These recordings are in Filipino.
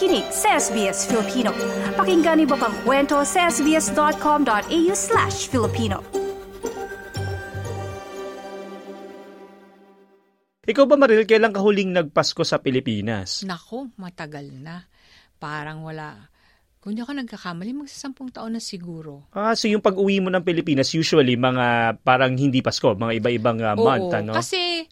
nakikinig sa SBS Filipino. Pakinggan niyo pang kwento sa sbs.com.au slash Filipino. Ikaw ba, Maril, kailan ka huling nagpasko sa Pilipinas? Nako, matagal na. Parang wala. Kung di ako nagkakamali, magsasampung taon na siguro. Ah, so yung pag-uwi mo ng Pilipinas, usually mga parang hindi Pasko, mga iba-ibang uh, month, Oo, ano? kasi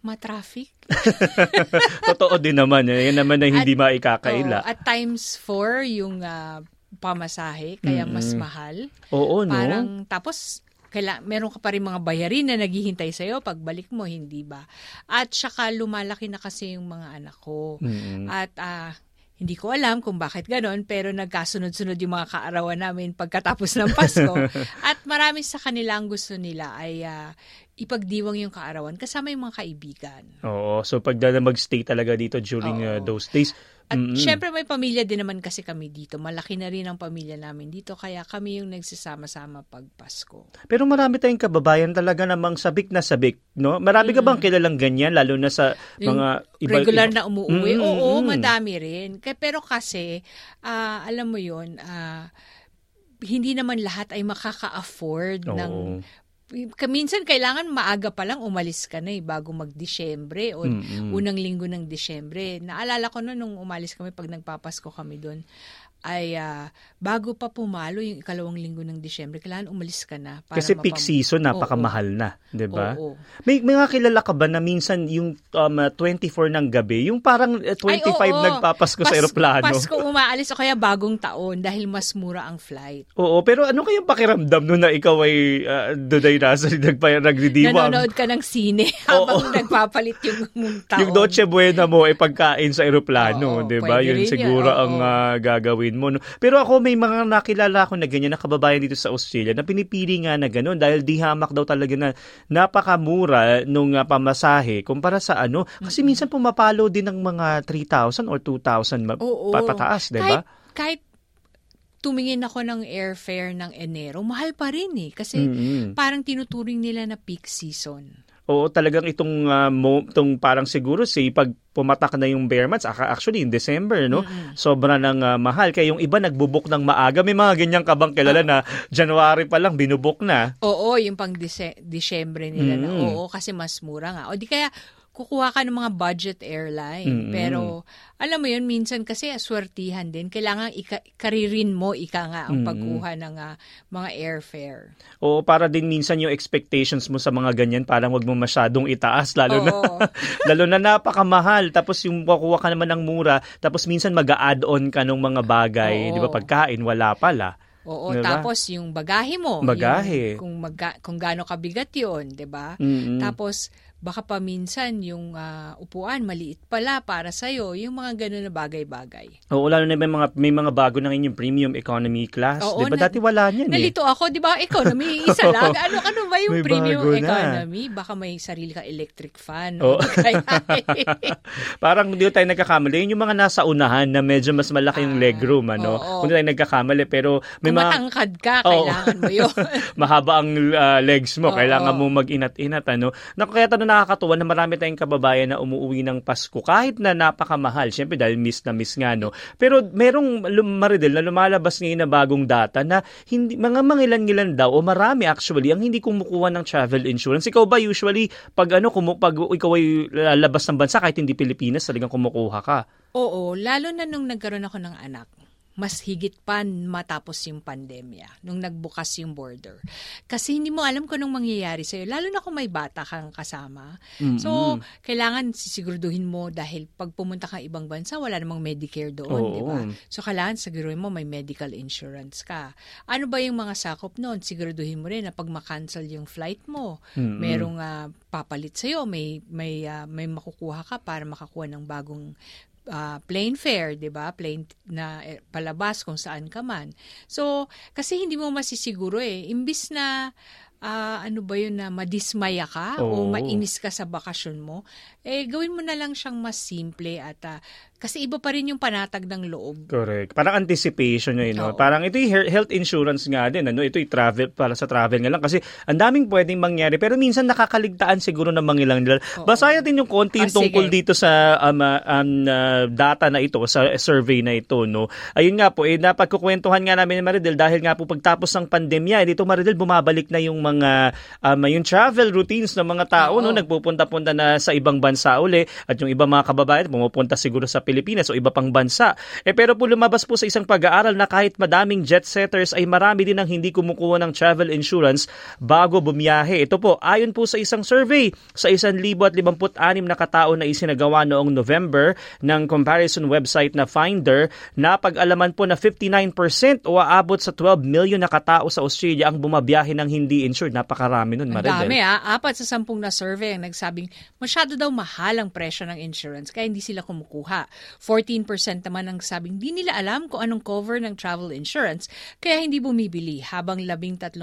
ma-traffic. Totoo din naman. Eh. Yan naman na hindi At- maikakaila. Oo, at times four yung ah, pamasahe, kaya mas Mm-mm. mahal. Oo, no? Parang, tapos, kaila, meron ka pa rin mga bayarin na naghihintay sa'yo pagbalik mo, hindi ba? At saka lumalaki na kasi yung mga anak ko. Mm-mm. At ah, hindi ko alam kung bakit ganon, pero nagkasunod-sunod yung mga kaarawan namin pagkatapos ng Pasko. At marami sa kanila ang gusto nila ay ah, ipagdiwang yung kaarawan kasama yung mga kaibigan. Oo, so pag na mag-stay talaga dito during uh, those days. At mm-mm. syempre may pamilya din naman kasi kami dito. Malaki na rin ang pamilya namin dito, kaya kami yung nagsasama-sama pag Pasko. Pero marami tayong kababayan talaga namang sabik na sabik, no? Marami ka bang kilalang ganyan, lalo na sa Mm. Yung mga iba, regular iba- na umuwi. Mm, Oo, mm. madami rin. Pero kasi, ah, alam mo yun, ah, hindi naman lahat ay makaka-afford Oo. ng minsan kailangan maaga pa lang umalis ka na eh, bago mag-Disyembre o Mm-mm. unang linggo ng Disyembre. Naalala ko noon nung umalis kami pag nagpapasko kami doon ay ah, bago pa pumalo yung ikalawang linggo ng Disyembre, kailangan umalis ka na. Para Kasi peak mapam- season, Oo. napakamahal na, di ba? Oo. May mga kilala ka ba na minsan yung um, uh, 24 ng gabi, yung parang uh, 25 Ay, oo. nagpapasko sa Pas- eroplano? Pasko umaalis o kaya bagong taon dahil mas mura ang flight. Oo, pero ano kayang pakiramdam no na ikaw ay uh, doon ay nasa nagpa, nagdidiwang? Nanonood ka ng sine habang nagpapalit yung taon. Yung Noche Buena mo ay pagkain sa eroplano, Oo, 'di ba? Yun rin siguro oo. ang ah, gagawin mo. No? Pero ako may mga nakilala ako na ganyan na kababayan dito sa Australia na pinipili nga na gano'n dahil di hamak daw talaga na napakamura nung ah, pamasahe kumpara sa ano. Kasi minsan pumapalo din ng mga 3,000 or 2,000 ma- Oo. pa- pataas, 'di ba? Kahit, kahit tumingin ako ng airfare ng Enero, mahal pa rin eh. Kasi Mm-mm. parang tinuturing nila na peak season. Oo, talagang itong ah, mo, itong parang siguro say pag pumatak na yung bear months, actually in December, no? Sobra nang ah, mahal. Kaya yung iba nagbubok ng maaga. May mga ganyang kabang kilala na January pa lang binubok na. Oo, yung pang Dise- Disyembre nila na Mm. oo kasi mas mura nga. O di kaya kukuha ka ng mga budget airline. Mm-mm. Pero alam mo yun, minsan kasi aswertihan din. Kailangan ika- karirin mo, ika nga, ang pagkuha ng ah, mga airfare. Oo, para din minsan yung expectations mo sa mga ganyan, parang wag mo masyadong itaas, lalo na Oo. lalo na napakamahal. Tapos yung kukuha ka naman ng mura, tapos minsan mag-add-on ka ng mga bagay, di ba? Pagkain, wala pala. Oo, Diba? tapos yung bagahe mo. Bagahe. Yung, kung, maga, kung gaano kabigat yun, 'di ba? Mm-mm. Tapos, baka pa minsan yung ah, upuan maliit pala para sa'yo. Yung mga gano'n na bagay-bagay. Oo, lalo na may mga, may mga bago na inyong premium economy class. Oo, di ba? na- Dati wala niyan eh. Nalito ako, di ba? Economy, isa lang. Ano, ano ba yung May premium bago na. economy? Baka may sarili ka electric fan. Oo. Kaya, Parang hindi tayo nagkakamali. Yun yung mga nasa unahan na medyo mas malaki yung Ah, legroom, ano? oo. Kung hindi tayo nagkakamali. Pero may kung mga matangkad ka, Oo. kailangan mo yun. mahaba ang ah, legs mo. Oo. Kailangan mo mag-inat-inat, ano? Naku, kaya tanong nakakatuwa na marami tayong kababayan na umuwi ng Pasko kahit na napakamahal. Siyempre dahil miss na miss nga, no? Pero merong maridel na lumalabas ngayon na bagong data na hindi, mga mangilan-ngilan daw o marami actually ang hindi kumukuha ng travel insurance. Ikaw ba usually pag ano kumu pag ikaw ay lalabas ng bansa kahit hindi Pilipinas talagang kumukuha ka? Oo, lalo na nung nagkaroon ako ng anak. Mas higit pa matapos yung pandemya, nung nagbukas yung border. Kasi hindi mo alam kung anong mangyayari sa'yo, lalo na kung may bata kang kasama. So, kailangan sisiguraduhin mo dahil pag pumunta ka ibang bansa, wala namang Medicare doon, Oo. di ba? So, kailangan siguraduhin mo may medical insurance ka. Ano ba yung mga sakop noon? Siguraduhin mo rin na pag makancel yung flight mo, Mm-mm. merong ah, papalit sa'yo, may, may, ah, may makukuha ka para makakuha ng bagong ah, plane fare, 'di ba? Plane na eh, palabas kung saan ka man. So, kasi hindi mo masisiguro eh. Imbis na ah, ano ba yun na madismaya ka o Oo. mainis ka sa bakasyon mo, eh gawin mo na lang siyang mas simple at ah, kasi iba pa rin yung panatag ng loob. Correct. Parang anticipation yun, no? Oo. Parang ito yung he- health insurance nga din, ano? Ito yung travel, para sa travel nga lang. Kasi ang daming pwedeng mangyari. Pero minsan nakakaligtaan siguro ng mga ilang nila. Basahin natin yung konti Ah, tungkol sige. dito sa um, uh, um, uh, data na ito, sa survey na ito, no? Ayun nga po, eh, napagkukwentuhan nga namin ni Maridel dahil nga po pagtapos ng pandemya, eh, dito Maridel, bumabalik na yung mga, um, yung travel routines ng mga tao, no? Oo. Nagpupunta-punta na sa ibang bansa uli at yung iba mga kababayan, pumupunta siguro sa Pilipinas o iba pang bansa. Eh pero po lumabas po sa isang pag-aaral na kahit madaming jet setters ay marami din ang hindi kumukuha ng travel insurance bago bumiyahe. Ito po, ayon po sa isang survey sa 1,056 na katao na isinagawa noong November ng comparison website na Finder, napag-alaman po na 59% o aabot sa 12 million na katao sa Australia ang bumabiyahe ng hindi insured. Napakarami nun, Ang Maridel. dami ah, apat sa sampung na survey ang nagsabing masyado daw mahal ang presyo ng insurance kaya hindi sila kumukuha. 14% naman ang sabing di nila alam kung anong cover ng travel insurance kaya hindi bumibili habang 13%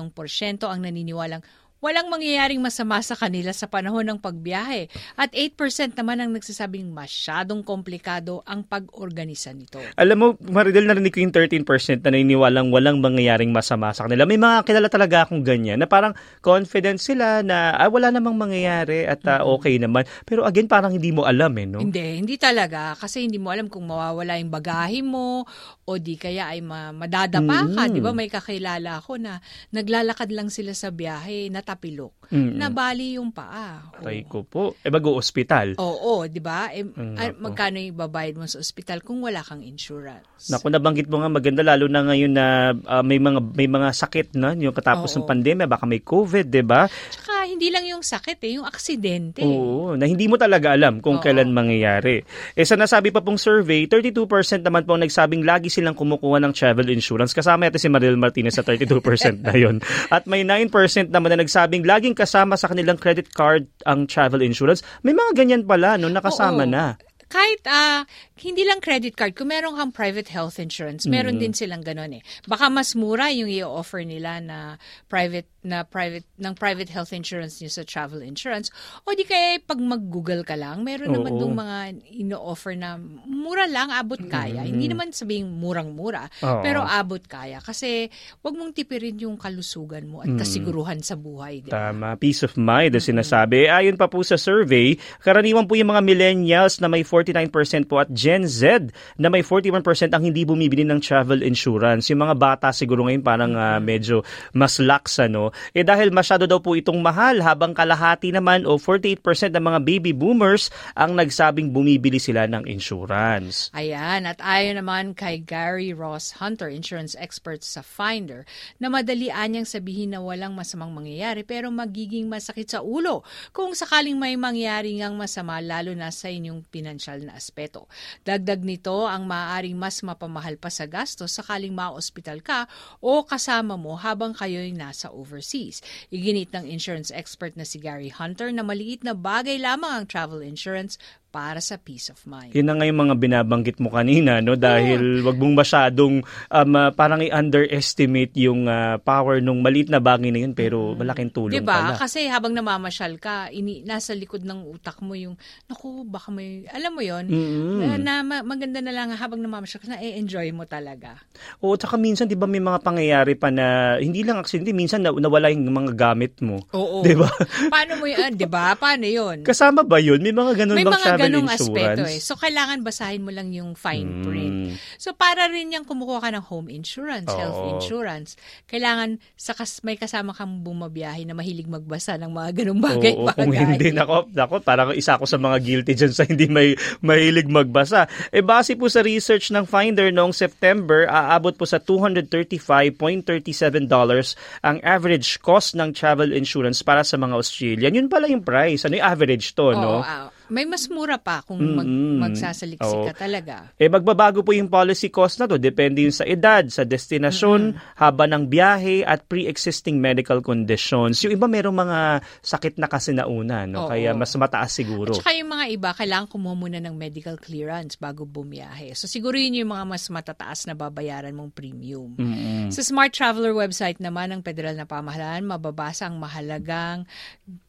ang naniniwalang walang mangyayaring masama sa kanila sa panahon ng pagbiyahe at 8% naman ang nagsasabing masyadong komplikado ang pag-organisa nito. Alam mo, Maridel, narinig ko yung 13% na naniniwalang walang mangyayaring masama sa kanila. May mga kilala talaga akong ganyan na parang confident sila na ah, wala namang mangyayari at ah, okay naman. Pero again, parang hindi mo alam eh, no? Hindi, hindi talaga. Kasi hindi mo alam kung mawawala yung bagahe mo o di kaya ay ma- madadapa ka. Mm. Di ba may kakilala ako na naglalakad lang sila sa biyahe, natapilok. Mm-mm. Nabali yung paa. Aray ko po. Eh, mag-ospital. Oo, di ba? Mm, ah, ako. magkano yung babayad mo sa ospital kung wala kang insurance? Naku, nabanggit mo nga maganda lalo na ngayon na ah, may mga may mga sakit na yung katapos Oo. ng pandemya, baka may COVID, 'di ba? Tsaka hindi lang yung sakit eh, yung aksidente. Oo, na hindi mo talaga alam kung Oo. kailan mangyayari. Eh sa nasabi pa pong survey, 32% naman po ang nagsabing lagi silang kumukuha ng travel insurance. Kasama ito si Mariel Martinez sa 32% na yon. At may 9% naman na nagsabing laging kasama sa kanilang credit card ang travel insurance. May mga ganyan pala no nakasama Oo. na. kahit ah hindi lang credit card, kung meron kang private health insurance, meron din silang ganun eh. Baka mas mura yung i-offer nila na private na private ng private health insurance niyo sa travel insurance o di kaya pag mag-google ka lang, meron naman Oo. dong mga ino-offer na mura lang, abot kaya. Hindi naman sabing murang-mura, Oo. pero abot kaya kasi wag mong tipirin yung kalusugan mo at kasiguruhan sa buhay, di ba? Tama, peace of mind ang sinasabi. Ayon pa po sa survey, karaniwan po yung mga millennials na may 49% po at Gen Z na may 41% ang hindi bumibili ng travel insurance. Yung mga bata siguro ngayon parang ah, medyo mas lax ano. Eh dahil masyado daw po itong mahal habang kalahati naman o 48% ng mga baby boomers ang nagsabing bumibili sila ng insurance. Ayan, at ayon naman kay Gary Ross Hunter, insurance expert sa Finder, na madalian niyang sabihin na walang masamang mangyayari pero magiging masakit sa ulo kung sakaling may mangyari ngang masama lalo na sa inyong pinansyal na aspeto. Dagdag nito ang maaaring mas mapamahal pa sa gastos sakaling ma-hospital ka o kasama mo habang kayo'y nasa overseas. Iginit ng insurance expert na si Gary Hunter na maliit na bagay lamang ang travel insurance para sa peace of mind. Yun na nga yung mga binabanggit mo kanina, no? Dahil wag mong masyadong um, ah, parang i-underestimate yung ah, power nung maliit na bagay na yun, pero malaking tulong Diba? pala. Kasi habang namamasyal ka, ini, nasa likod ng utak mo yung, naku, baka may, alam mo yon Mm-mm. na, na ma- maganda na lang habang namamasyal ka, na-enjoy mo talaga. Oo, tsaka minsan, di ba may mga pangyayari pa na, hindi lang aksidente, minsan na, nawala yung mga gamit mo. Oo. Di ba? Paano mo yun? di ba? Paano yun? Kasama ba yun? May mga ganun May bang mga travel insurance? aspeto eh. So, kailangan basahin mo lang yung fine print. So, para rin yung kumukuha ka ng home insurance, health Oo. insurance, kailangan sa kas- may kasama kang bumabiyahe na mahilig magbasa ng mga ganong Oo, bagay-bagay. kung hindi, nako, nako, parang isa ako sa mga guilty dyan sa hindi may mahilig magbasa. E base po sa research ng Finder noong September, aabot po sa $235.37 ang average cost ng travel insurance para sa mga Australian. Yun pala yung price. Ano yung average to, no? Oo, ah, may mas mura pa kung mag, Mm-mm. magsasaliksik Oo. ka talaga. Eh magbabago po yung policy cost na to depende yun sa edad, sa destinasyon, haba ng biyahe at pre-existing medical conditions. Yung iba merong mga sakit na kasi nauna, no? Oo. Kaya mas mataas siguro. At saka yung mga iba, kailangan kumuha muna ng medical clearance bago bumiyahe. So siguro yun yung mga mas matataas na babayaran mong premium. Mm-mm. Sa Smart Traveler website naman ng federal na pamahalaan, mababasa ang mahalagang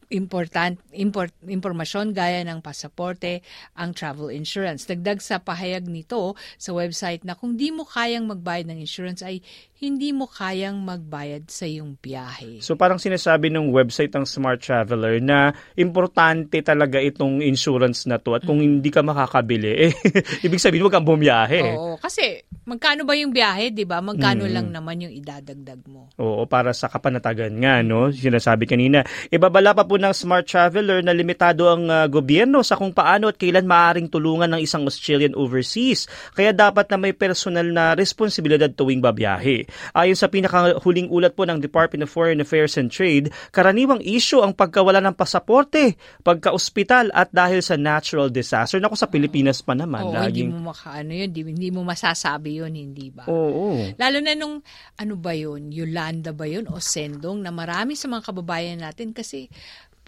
important import, impormasyon gaya ng pasaporte, ang travel insurance. Dagdag sa pahayag nito sa website na kung di mo kayang magbayad ng insurance ay hindi mo kayang magbayad sa iyong biyahe. So parang sinasabi ng website ng Smart Traveler na importante talaga itong insurance na to at kung hindi ka makakabili, eh, ibig sabihin huwag kang bumiyahe. Oo, kasi magkano ba yung biyahe, 'di ba? Magkano Mm. lang naman yung idadagdag mo. Oo, para sa kapanatagan nga, no? Sinasabi kanina. Ibabala pa po ng Smart Traveler na limitado ang ah, gobyerno sa kung paano at kailan maaring tulungan ng isang Australian overseas. Kaya dapat na may personal na responsibilidad tuwing babiyahe. Ayon sa pinakahuling ulat po ng Department of Foreign Affairs and Trade, karaniwang issue ang pagkawala ng pasaporte, pagka-ospital at dahil sa natural disaster. Naku, sa Pilipinas pa naman. Oo, hindi laging... mo makaano yun, di, hindi mo masasabi yun, hindi ba? Oo. Lalo na nung, ano ba yun, Yolanda ba yun o Sendong na marami sa mga kababayan natin kasi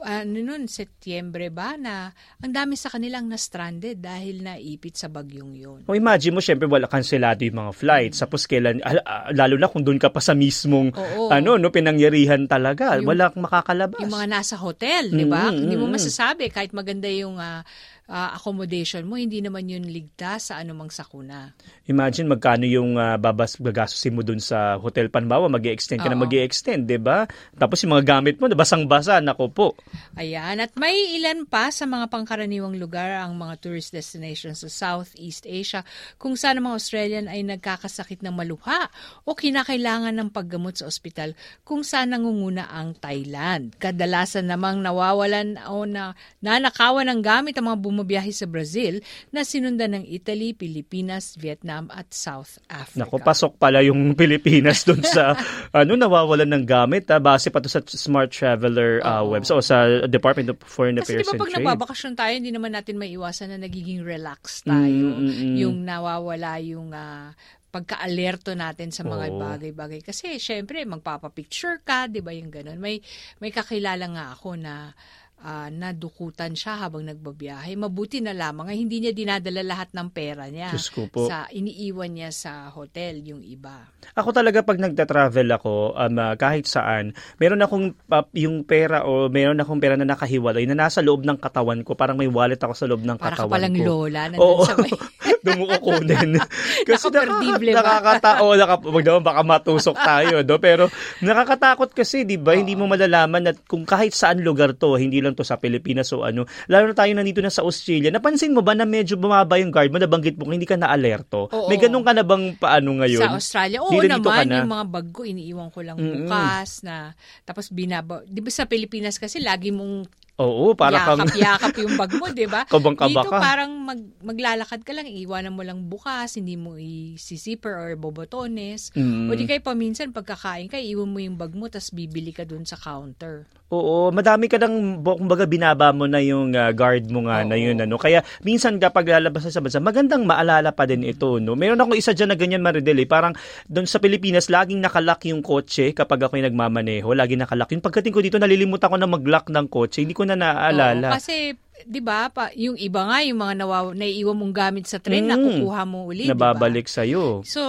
ano nun, Setyembre ba na ang dami sa kanilang na-stranded dahil naipit sa bagyong yun. O imagine mo, syempre wala kanselado yung mga flights. Tapos kailan, al- ah, lalo na kung doon ka pa sa mismong, Oo. ano, no, pinangyarihan talaga. Yung- wala kang makakalabas. Yung mga nasa hotel, di ba? Mm, Hindi mo masasabi kahit maganda yung ah, ah, accommodation mo, hindi naman yun ligtas sa anumang sakuna. Imagine magkano yung uh, babas gagastusin mo doon sa hotel panbawa, mag extend ka na Oo. mag extend di ba? Tapos yung mga gamit mo, basang-basa, nako po. Ayan, at may ilan pa sa mga pangkaraniwang lugar ang mga tourist destinations sa Southeast Asia kung saan ang mga Australian ay nagkakasakit ng maluha o kinakailangan ng paggamot sa ospital kung saan nangunguna ang Thailand. Kadalasan namang nawawalan o na nanakawan ng gamit ang mga bumabiyahe sa Brazil na sinundan ng Italy, Pilipinas, Vietnam at South Africa. Nako, pasok pala yung Pilipinas doon sa, ano, nawawalan ng gamit. Ha? Base pa to sa Smart Traveler uh, Oo. website o sa Department of Foreign Kasi Affairs di ba and pag Trade. nagbabakasyon tayo, hindi naman natin maiwasan na nagiging relax tayo. Mm, mm, mm. Yung nawawala yung ah, pagka-alerto natin sa mga Oo. bagay-bagay. Kasi syempre, magpapapicture ka, di ba yung ganun. May, may kakilala nga ako na ah, nadukutan siya habang nagbabiyahe. Mabuti na lamang ay hindi niya dinadala lahat ng pera niya. Po. Sa, iniiwan niya sa hotel yung iba. Ako talaga pag nagta-travel ako, um, ah, kahit saan, meron akong ah, yung pera o meron akong pera na nakahiwalay na nasa loob ng katawan ko. Parang may wallet ako sa loob ng Para ka katawan palang ko. lola. Oo. sa may... Dumukukunin. Kasi Nakaperdible ba? nakakata o naka, wag naman baka matusok tayo, do? Pero nakakatakot kasi, 'di ba? Hindi mo malalaman at kung kahit saan lugar 'to, hindi lang 'to sa Pilipinas o ano. Lalo na tayo nandito na sa Australia. Napansin mo ba na medyo bumaba yung guard mo, nabanggit mo kung hindi ka na alerto? Oo. May ganun ka na bang paano ngayon? Sa Australia, oo dito ka naman, na? yung mga bag ko, iniiwan ko lang Mm-mm. bukas na, tapos binaba, di ba sa Pilipinas kasi lagi mong Oo, para kang yakap-yakap yung bag mo, di ba? Kabang-kaba Dito ka. parang mag, maglalakad ka lang, iiwanan mo lang bukas, hindi mo i-zipper or bobotones. Mm. O di kaya paminsan, pagkakain ka, iwan mo yung bag mo, tapos bibili ka dun sa counter. Oo, madami ka nang kumbaga binaba mo na yung ah, guard mo nga na Oo. yun ano. Kaya minsan kapag lalabas sa bansa, magandang maalala pa din ito, no. Meron akong isa diyan na ganyan Maridel, eh. parang doon sa Pilipinas laging nakalock yung kotse kapag ako'y nagmamaneho, laging nakalock. Yung pagdating ko dito nalilimutan ko na mag-lock ng kotse, hindi ko na naaalala. Oo, kasi, di ba, pa, yung iba nga, yung mga nawaw, naiiwan mong gamit sa Mm. tren, nakukuha mo uli? Nababalik sa iyo. So,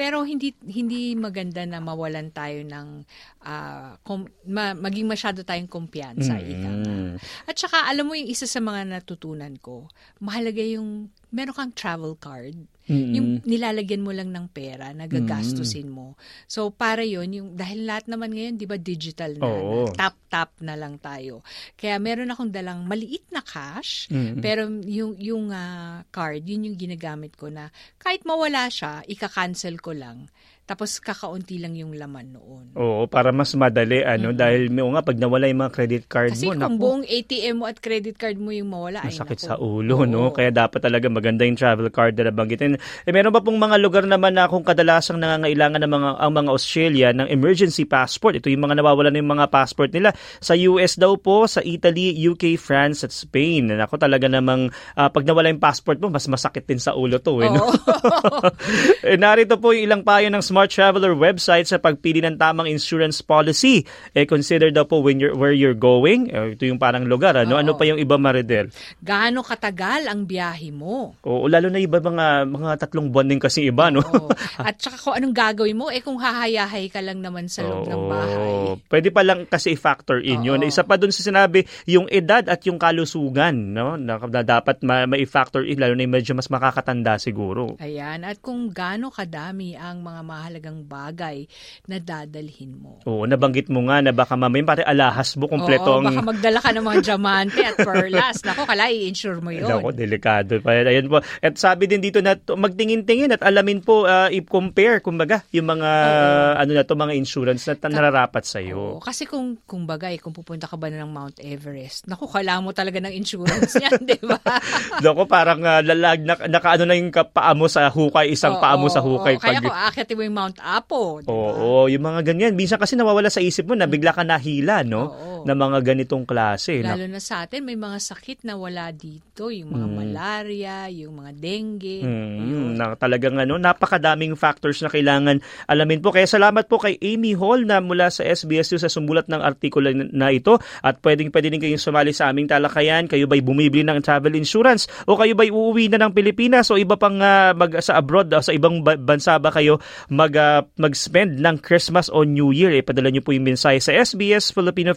pero hindi hindi maganda na mawalan tayo ng ah, kom- ma- maging masyado tayong kumpiyansa ika nga. Mm. At saka alam mo yung isa sa mga natutunan ko, mahalaga yung meron kang travel card. Mm-mm. Yung nilalagyan mo lang ng pera, nagagastusin mo. So para yon yung dahil lahat naman ngayon 'di ba digital na, tap tap na lang tayo. Kaya meron akong dalang maliit na cash, Mm. pero yung yung ah, card, yun yung ginagamit ko na kahit mawala siya, ika-cancel ko lang. Tapos kakaunti lang yung laman noon. Oo, para mas madali ano dahil may nga pag nawala yung mga credit card Kasi mo, kung naku, buong ATM mo at credit card mo yung mawala, ay Masakit naku. sa ulo, no? Oo. Kaya dapat talaga maganda yung travel card na nabanggitin. Eh, meron ba pong mga lugar naman na kung kadalasang nangangailangan ng mga, ang mga Australia ng emergency passport? Ito yung mga nawawalan ng mga passport nila. Sa US daw po, sa Italy, UK, France, at Spain. Ako talaga namang ah, pag nawala yung passport mo, mas masakit din sa ulo to. Eh, no? Eh, narito po yung ilang payo ng Smart Traveler website sa pagpili ng tamang insurance policy. Eh, consider daw po when you're, where you're going. Eh, ito yung parang lugar. Ano, ano Oo. pa yung iba, Maridel? Gaano katagal ang biyahe mo? Oo, lalo na iba mga mga tatlong buwan din kasi iba, no? Oo. At saka kung anong gagawin mo, eh kung hahayahay ka lang naman sa loob ng Oo. bahay. Pwede pa lang kasi factor in yun. Oo. Isa pa dun sa sinabi, yung edad at yung kalusugan, no? Na, na dapat ma- ma-factor in, lalo na yung medyo mas makakatanda siguro. Ayan. At kung gaano kadami ang mga mahalagang bagay na dadalhin mo. Oo, nabanggit mo nga na baka mamaya pati alahas mo kompleto Oo, baka magdala ka ng mga diamante at perlas. Nako, kala i-insure mo yun. Nako, delikado pa. yan. Ayan po. At sabi din dito na magtingin-tingin at alamin po, uh, i-compare, kumbaga, yung mga, ano na to, mga insurance na nararapat sa Oo, iyo. kasi kung kung bagay, kung pupunta ka ba ng Mount Everest, naku, kailangan mo talaga ng insurance niyan, di ba? Doko, parang uh, lalag, naka, nakaano na yung paa mo sa hukay, isang paa mo sa hukay. Oo, Kaya kung aakyat mo yung Mount Apo, di ba? Oo, yung mga ganyan. Minsan kasi nawawala sa isip mo na bigla ka nahila, no? Oo. Na mga ganitong klase. Na, Lalo na sa atin, may mga sakit na wala dito. Yung mga malaria, yung mga dengue. Mm, na talagang ano, napakadaming factors na kailangan alamin po. Kaya salamat po kay Amy Hall na mula sa SBS sa sumulat ng artikulo na ito at pwedeng pwede din kayong sumali sa aming talakayan. Kayo ba'y bumibili ng travel insurance o kayo ba'y uuwi na ng Pilipinas o iba pang ah, mag, sa abroad ah, sa ibang ba- bansa ba kayo mag, ah, mag-spend ng Christmas o New Year? Eh, padala niyo po yung mensahe sa SBS Filipino